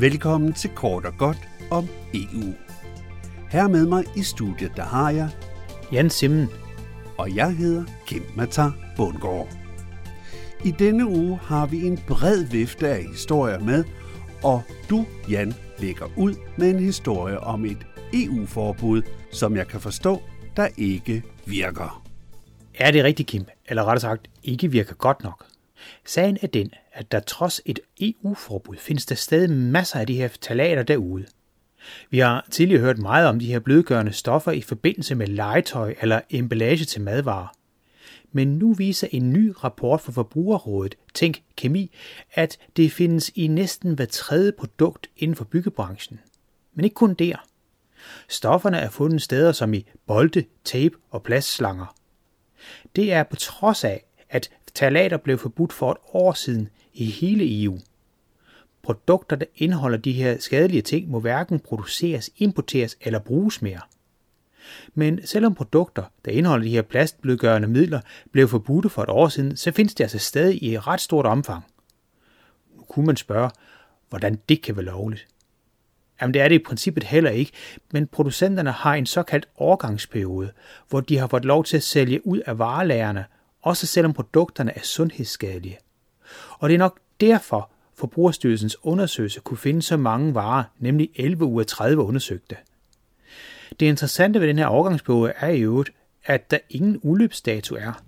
Velkommen til Kort og Godt om EU. Her med mig i studiet, der har jeg, Jan Simmen. og jeg hedder Kim Matar Bundgaard. I denne uge har vi en bred vifte af historier med, og du, Jan, lægger ud med en historie om et EU-forbud, som jeg kan forstå, der ikke virker. Er det rigtigt, Kim? Eller rettere sagt, ikke virker godt nok. Sagen er den, at der trods et EU-forbud findes der stadig masser af de her talater derude. Vi har tidligere hørt meget om de her blødgørende stoffer i forbindelse med legetøj eller emballage til madvarer. Men nu viser en ny rapport fra Forbrugerrådet, Tænk Kemi, at det findes i næsten hver tredje produkt inden for byggebranchen. Men ikke kun der. Stofferne er fundet steder som i bolde, tape og plastslanger. Det er på trods af, at talater blev forbudt for et år siden i hele EU. Produkter, der indeholder de her skadelige ting, må hverken produceres, importeres eller bruges mere. Men selvom produkter, der indeholder de her plastblødgørende midler, blev forbudte for et år siden, så findes det altså stadig i et ret stort omfang. Nu kunne man spørge, hvordan det kan være lovligt. Jamen det er det i princippet heller ikke, men producenterne har en såkaldt overgangsperiode, hvor de har fået lov til at sælge ud af varelagerne, også selvom produkterne er sundhedsskadelige. Og det er nok derfor, Forbrugerstyrelsens undersøgelse kunne finde så mange varer, nemlig 11 ud af 30 undersøgte. Det interessante ved den her overgangsperiode er i øvrigt, at der ingen udløbsdato er.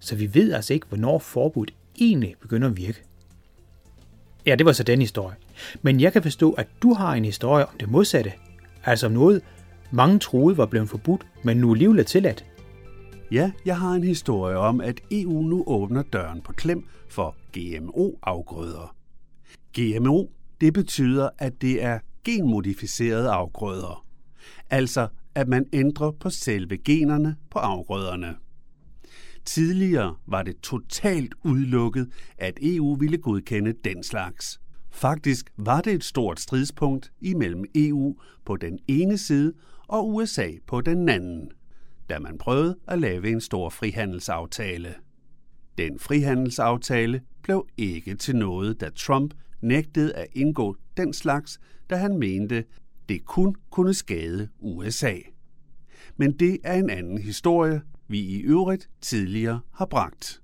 Så vi ved altså ikke, hvornår forbuddet egentlig begynder at virke. Ja, det var så den historie. Men jeg kan forstå, at du har en historie om det modsatte. Altså om noget, mange troede var blevet forbudt, men nu alligevel er tilladt. Ja, jeg har en historie om, at EU nu åbner døren på klem for GMO-afgrøder. GMO, det betyder, at det er genmodificerede afgrøder. Altså, at man ændrer på selve generne på afgrøderne. Tidligere var det totalt udelukket, at EU ville godkende den slags. Faktisk var det et stort stridspunkt imellem EU på den ene side og USA på den anden, da man prøvede at lave en stor frihandelsaftale. Den frihandelsaftale blev ikke til noget, da Trump nægtede at indgå den slags, da han mente, det kun kunne skade USA. Men det er en anden historie, vi i øvrigt tidligere har bragt.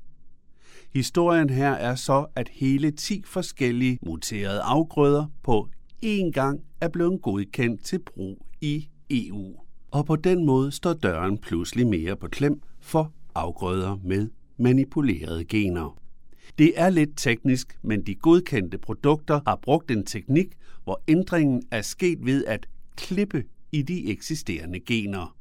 Historien her er så, at hele 10 forskellige muterede afgrøder på én gang er blevet godkendt til brug i EU. Og på den måde står døren pludselig mere på klem for afgrøder med manipulerede gener. Det er lidt teknisk, men de godkendte produkter har brugt en teknik, hvor ændringen er sket ved at klippe i de eksisterende gener.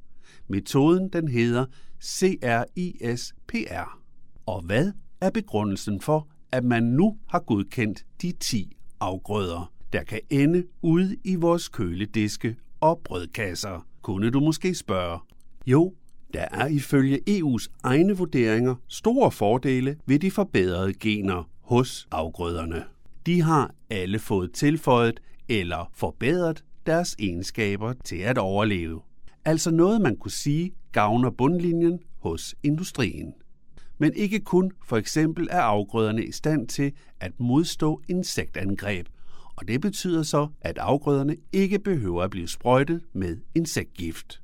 Metoden den hedder CRISPR. Og hvad er begrundelsen for, at man nu har godkendt de 10 afgrøder, der kan ende ude i vores kølediske og brødkasser, kunne du måske spørge. Jo, der er ifølge EU's egne vurderinger store fordele ved de forbedrede gener hos afgrøderne. De har alle fået tilføjet eller forbedret deres egenskaber til at overleve. Altså noget, man kunne sige gavner bundlinjen hos industrien. Men ikke kun for eksempel er afgrøderne i stand til at modstå insektangreb, og det betyder så, at afgrøderne ikke behøver at blive sprøjtet med insektgift.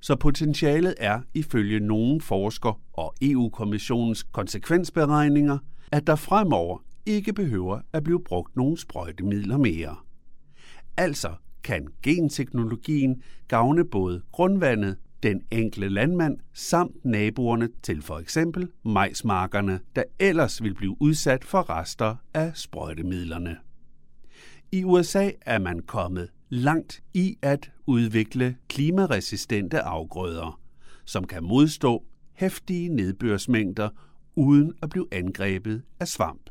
Så potentialet er ifølge nogle forskere og EU-kommissionens konsekvensberegninger, at der fremover ikke behøver at blive brugt nogen sprøjtemidler mere. Altså kan genteknologien gavne både grundvandet, den enkelte landmand samt naboerne til for eksempel majsmarkerne, der ellers vil blive udsat for rester af sprøjtemidlerne. I USA er man kommet langt i at udvikle klimaresistente afgrøder, som kan modstå hæftige nedbørsmængder uden at blive angrebet af svamp,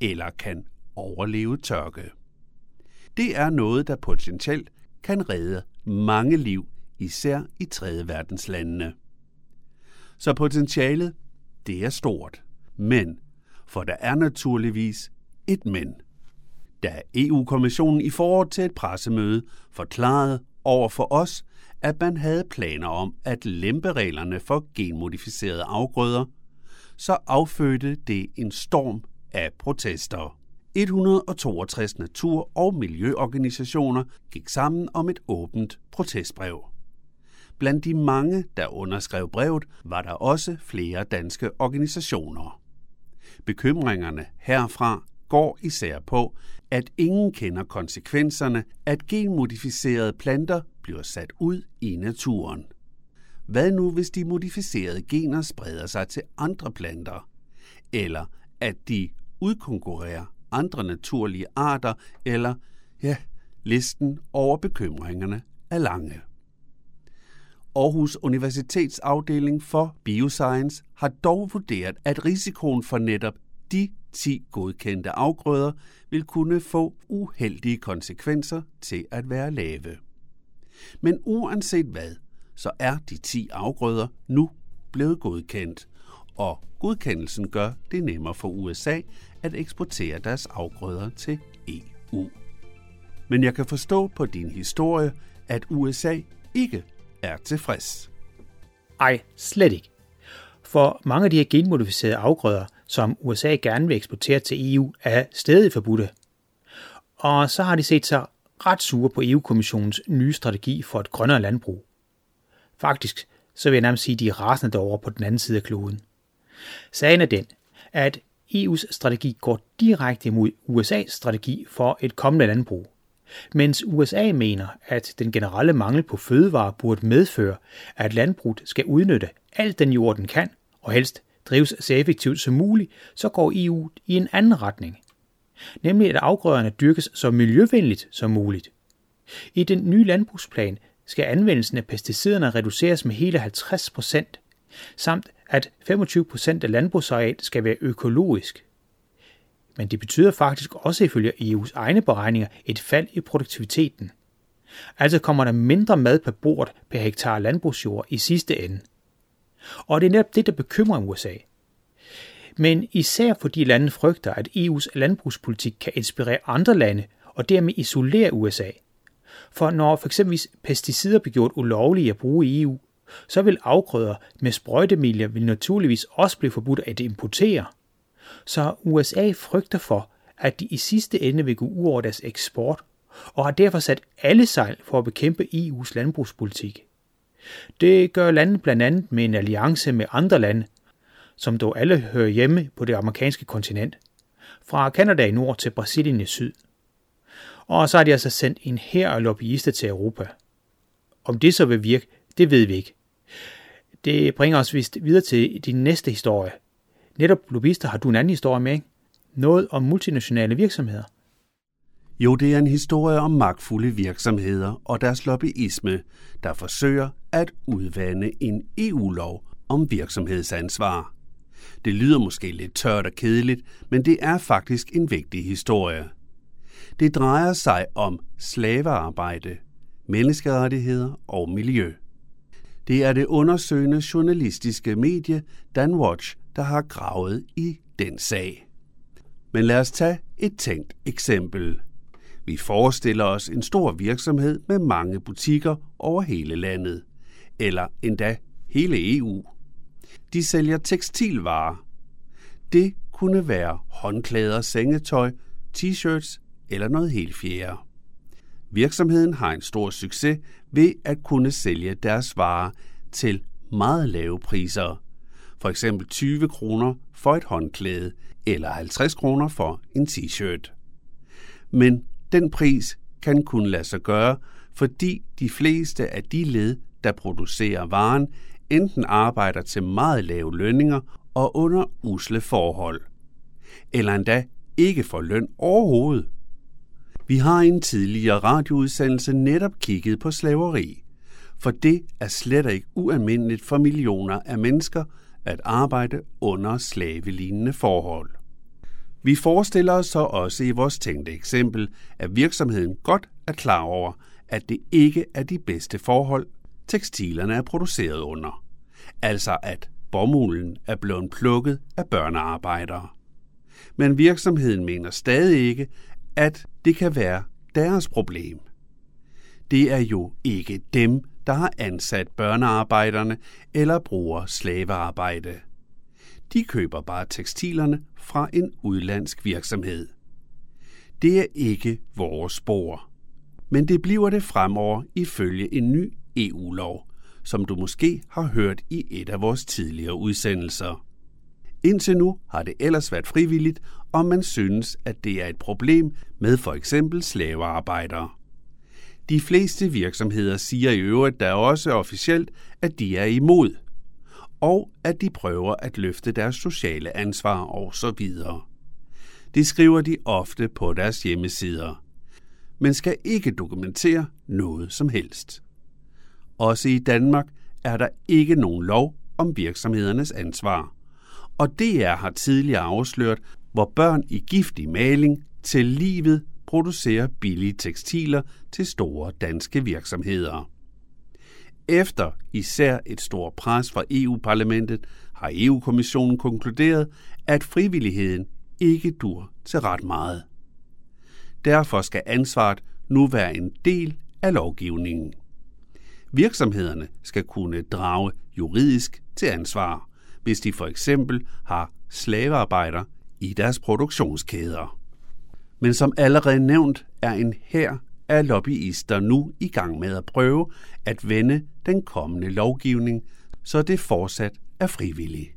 eller kan overleve tørke. Det er noget, der potentielt kan redde mange liv, især i tredje verdenslandene. Så potentialet, det er stort. Men, for der er naturligvis et men – da EU-kommissionen i foråret til et pressemøde forklarede over for os, at man havde planer om at lempe reglerne for genmodificerede afgrøder, så affødte det en storm af protester. 162 natur- og miljøorganisationer gik sammen om et åbent protestbrev. Blandt de mange, der underskrev brevet, var der også flere danske organisationer. Bekymringerne herfra går især på, at ingen kender konsekvenserne, at genmodificerede planter bliver sat ud i naturen. Hvad nu, hvis de modificerede gener spreder sig til andre planter? Eller at de udkonkurrerer andre naturlige arter, eller, ja, listen over bekymringerne er lange. Aarhus Universitets afdeling for Bioscience har dog vurderet, at risikoen for netop de 10 godkendte afgrøder vil kunne få uheldige konsekvenser til at være lave. Men uanset hvad, så er de 10 afgrøder nu blevet godkendt, og godkendelsen gør det nemmere for USA at eksportere deres afgrøder til EU. Men jeg kan forstå på din historie, at USA ikke er tilfreds. Ej, slet ikke. For mange af de her genmodificerede afgrøder, som USA gerne vil eksportere til EU, er stadig forbudte. Og så har de set sig ret sure på EU-kommissionens nye strategi for et grønnere landbrug. Faktisk så vil jeg nærmest sige, at de er rasende derovre på den anden side af kloden. Sagen er den, at EU's strategi går direkte imod USA's strategi for et kommende landbrug. Mens USA mener, at den generelle mangel på fødevarer burde medføre, at landbruget skal udnytte alt den jord, den kan, og helst drives så effektivt som muligt, så går EU i en anden retning. Nemlig at afgrøderne dyrkes så miljøvenligt som muligt. I den nye landbrugsplan skal anvendelsen af pesticiderne reduceres med hele 50 procent, samt at 25 procent af landbrugsareal skal være økologisk. Men det betyder faktisk også ifølge EU's egne beregninger et fald i produktiviteten. Altså kommer der mindre mad på bordet per hektar landbrugsjord i sidste ende. Og det er netop det, der bekymrer USA. Men især fordi lande frygter, at EU's landbrugspolitik kan inspirere andre lande og dermed isolere USA – for når f.eks. pesticider bliver gjort ulovlige at bruge i EU, så vil afgrøder med sprøjtemidler vil naturligvis også blive forbudt at importere. Så USA frygter for, at de i sidste ende vil gå ud over deres eksport, og har derfor sat alle sejl for at bekæmpe EU's landbrugspolitik. Det gør landet blandt andet med en alliance med andre lande, som dog alle hører hjemme på det amerikanske kontinent, fra Kanada i nord til Brasilien i syd. Og så har de altså sendt en her af lobbyister til Europa. Om det så vil virke, det ved vi ikke. Det bringer os vist videre til din næste historie. Netop lobbyister har du en anden historie med, ikke? Noget om multinationale virksomheder. Jo, det er en historie om magtfulde virksomheder og deres lobbyisme, der forsøger at udvande en EU-lov om virksomhedsansvar. Det lyder måske lidt tørt og kedeligt, men det er faktisk en vigtig historie. Det drejer sig om slavearbejde, menneskerettigheder og miljø. Det er det undersøgende journalistiske medie Danwatch, der har gravet i den sag. Men lad os tage et tænkt eksempel. Vi forestiller os en stor virksomhed med mange butikker over hele landet, eller endda hele EU. De sælger tekstilvarer. Det kunne være håndklæder, sengetøj, t-shirts eller noget helt fjerde. Virksomheden har en stor succes ved at kunne sælge deres varer til meget lave priser. For eksempel 20 kroner for et håndklæde eller 50 kroner for en t-shirt. Men den pris kan kun lade sig gøre, fordi de fleste af de led, der producerer varen, enten arbejder til meget lave lønninger og under usle forhold, eller endda ikke får løn overhovedet. Vi har i en tidligere radioudsendelse netop kigget på slaveri, for det er slet ikke ualmindeligt for millioner af mennesker at arbejde under slavelignende forhold. Vi forestiller os så også i vores tænkte eksempel, at virksomheden godt er klar over, at det ikke er de bedste forhold, tekstilerne er produceret under. Altså at bomulden er blevet plukket af børnearbejdere. Men virksomheden mener stadig ikke, at det kan være deres problem. Det er jo ikke dem, der har ansat børnearbejderne eller bruger slavearbejde. De køber bare tekstilerne fra en udlandsk virksomhed. Det er ikke vores spor. Men det bliver det fremover ifølge en ny EU-lov, som du måske har hørt i et af vores tidligere udsendelser. Indtil nu har det ellers været frivilligt, om man synes, at det er et problem med for eksempel slavearbejdere. De fleste virksomheder siger i øvrigt der også officielt, at de er imod, og at de prøver at løfte deres sociale ansvar og så videre. Det skriver de ofte på deres hjemmesider, men skal ikke dokumentere noget som helst. Også i Danmark er der ikke nogen lov om virksomhedernes ansvar. Og DR har tidligere afsløret, hvor børn i giftig maling til livet producerer billige tekstiler til store danske virksomheder. Efter især et stort pres fra EU-parlamentet har EU-kommissionen konkluderet, at frivilligheden ikke dur til ret meget. Derfor skal ansvaret nu være en del af lovgivningen. Virksomhederne skal kunne drage juridisk til ansvar, hvis de for eksempel har slavearbejder i deres produktionskæder. Men som allerede nævnt er en her er lobbyister nu i gang med at prøve at vende den kommende lovgivning, så det fortsat er frivilligt.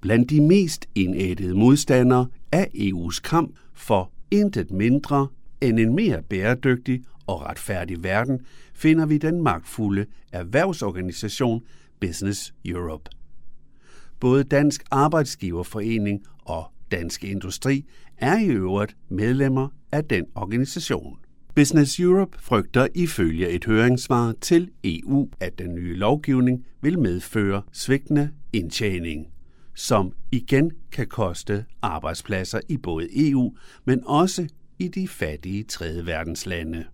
Blandt de mest indættede modstandere af EU's kamp for intet mindre end en mere bæredygtig og retfærdig verden, finder vi den magtfulde erhvervsorganisation Business Europe. Både Dansk Arbejdsgiverforening og Dansk Industri er i øvrigt medlemmer af den organisation. Business Europe frygter ifølge et høringssvar til EU, at den nye lovgivning vil medføre svigtende indtjening, som igen kan koste arbejdspladser i både EU, men også i de fattige tredje verdenslande.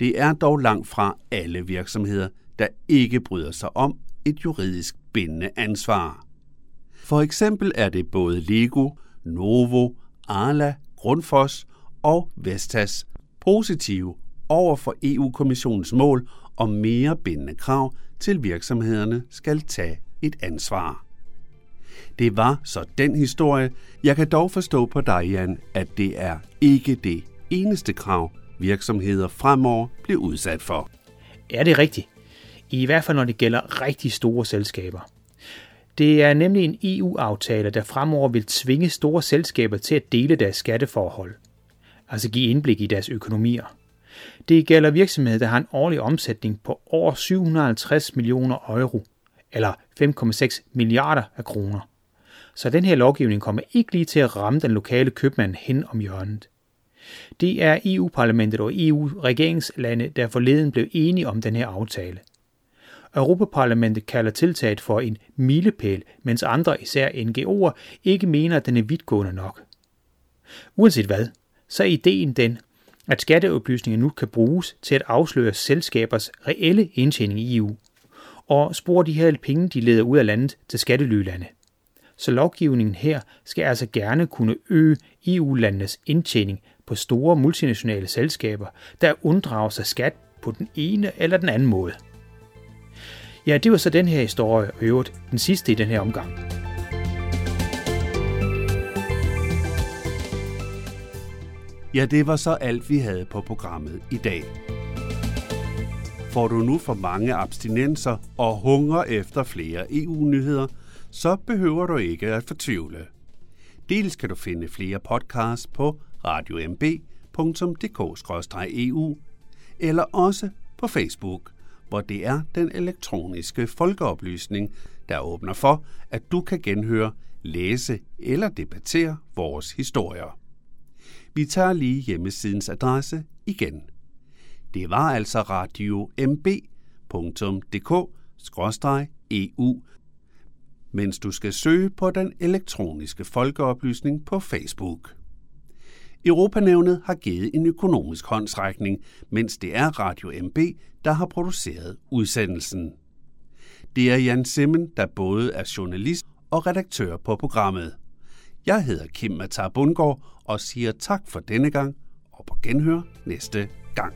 Det er dog langt fra alle virksomheder, der ikke bryder sig om et juridisk bindende ansvar. For eksempel er det både Lego, Novo, Arla, Grundfos og Vestas positive over for EU-kommissionens mål om mere bindende krav til virksomhederne skal tage et ansvar. Det var så den historie. Jeg kan dog forstå på dig, Jan, at det er ikke det eneste krav, virksomheder fremover bliver udsat for. Ja, det er rigtigt. I hvert fald når det gælder rigtig store selskaber. Det er nemlig en EU-aftale, der fremover vil tvinge store selskaber til at dele deres skatteforhold, altså give indblik i deres økonomier. Det gælder virksomheder, der har en årlig omsætning på over 750 millioner euro, eller 5,6 milliarder af kroner. Så den her lovgivning kommer ikke lige til at ramme den lokale købmand hen om hjørnet. Det er EU-parlamentet og EU-regeringslande, der forleden blev enige om den her aftale. Europaparlamentet kalder tiltaget for en milepæl, mens andre, især NGO'er, ikke mener, at den er vidtgående nok. Uanset hvad, så er ideen den, at skatteoplysninger nu kan bruges til at afsløre selskabers reelle indtjening i EU, og spore de her penge, de leder ud af landet til skattelylande. Så lovgivningen her skal altså gerne kunne øge EU-landenes indtjening på store multinationale selskaber, der unddrager sig skat på den ene eller den anden måde. Ja, det var så den her historie, og øvrigt den sidste i den her omgang. Ja, det var så alt, vi havde på programmet i dag. Får du nu for mange abstinenser og hunger efter flere EU-nyheder, så behøver du ikke at fortvivle. Dels kan du finde flere podcasts på radiomb.dk-eu eller også på Facebook – hvor det er den elektroniske folkeoplysning, der åbner for, at du kan genhøre, læse eller debattere vores historier. Vi tager lige hjemmesidens adresse igen. Det var altså radiomb.dk-eu, mens du skal søge på den elektroniske folkeoplysning på Facebook. Europanævnet har givet en økonomisk håndsrækning, mens det er Radio MB, der har produceret udsendelsen. Det er Jan Simmen, der både er journalist og redaktør på programmet. Jeg hedder Kim Matar Bundgaard og siger tak for denne gang og på genhør næste gang.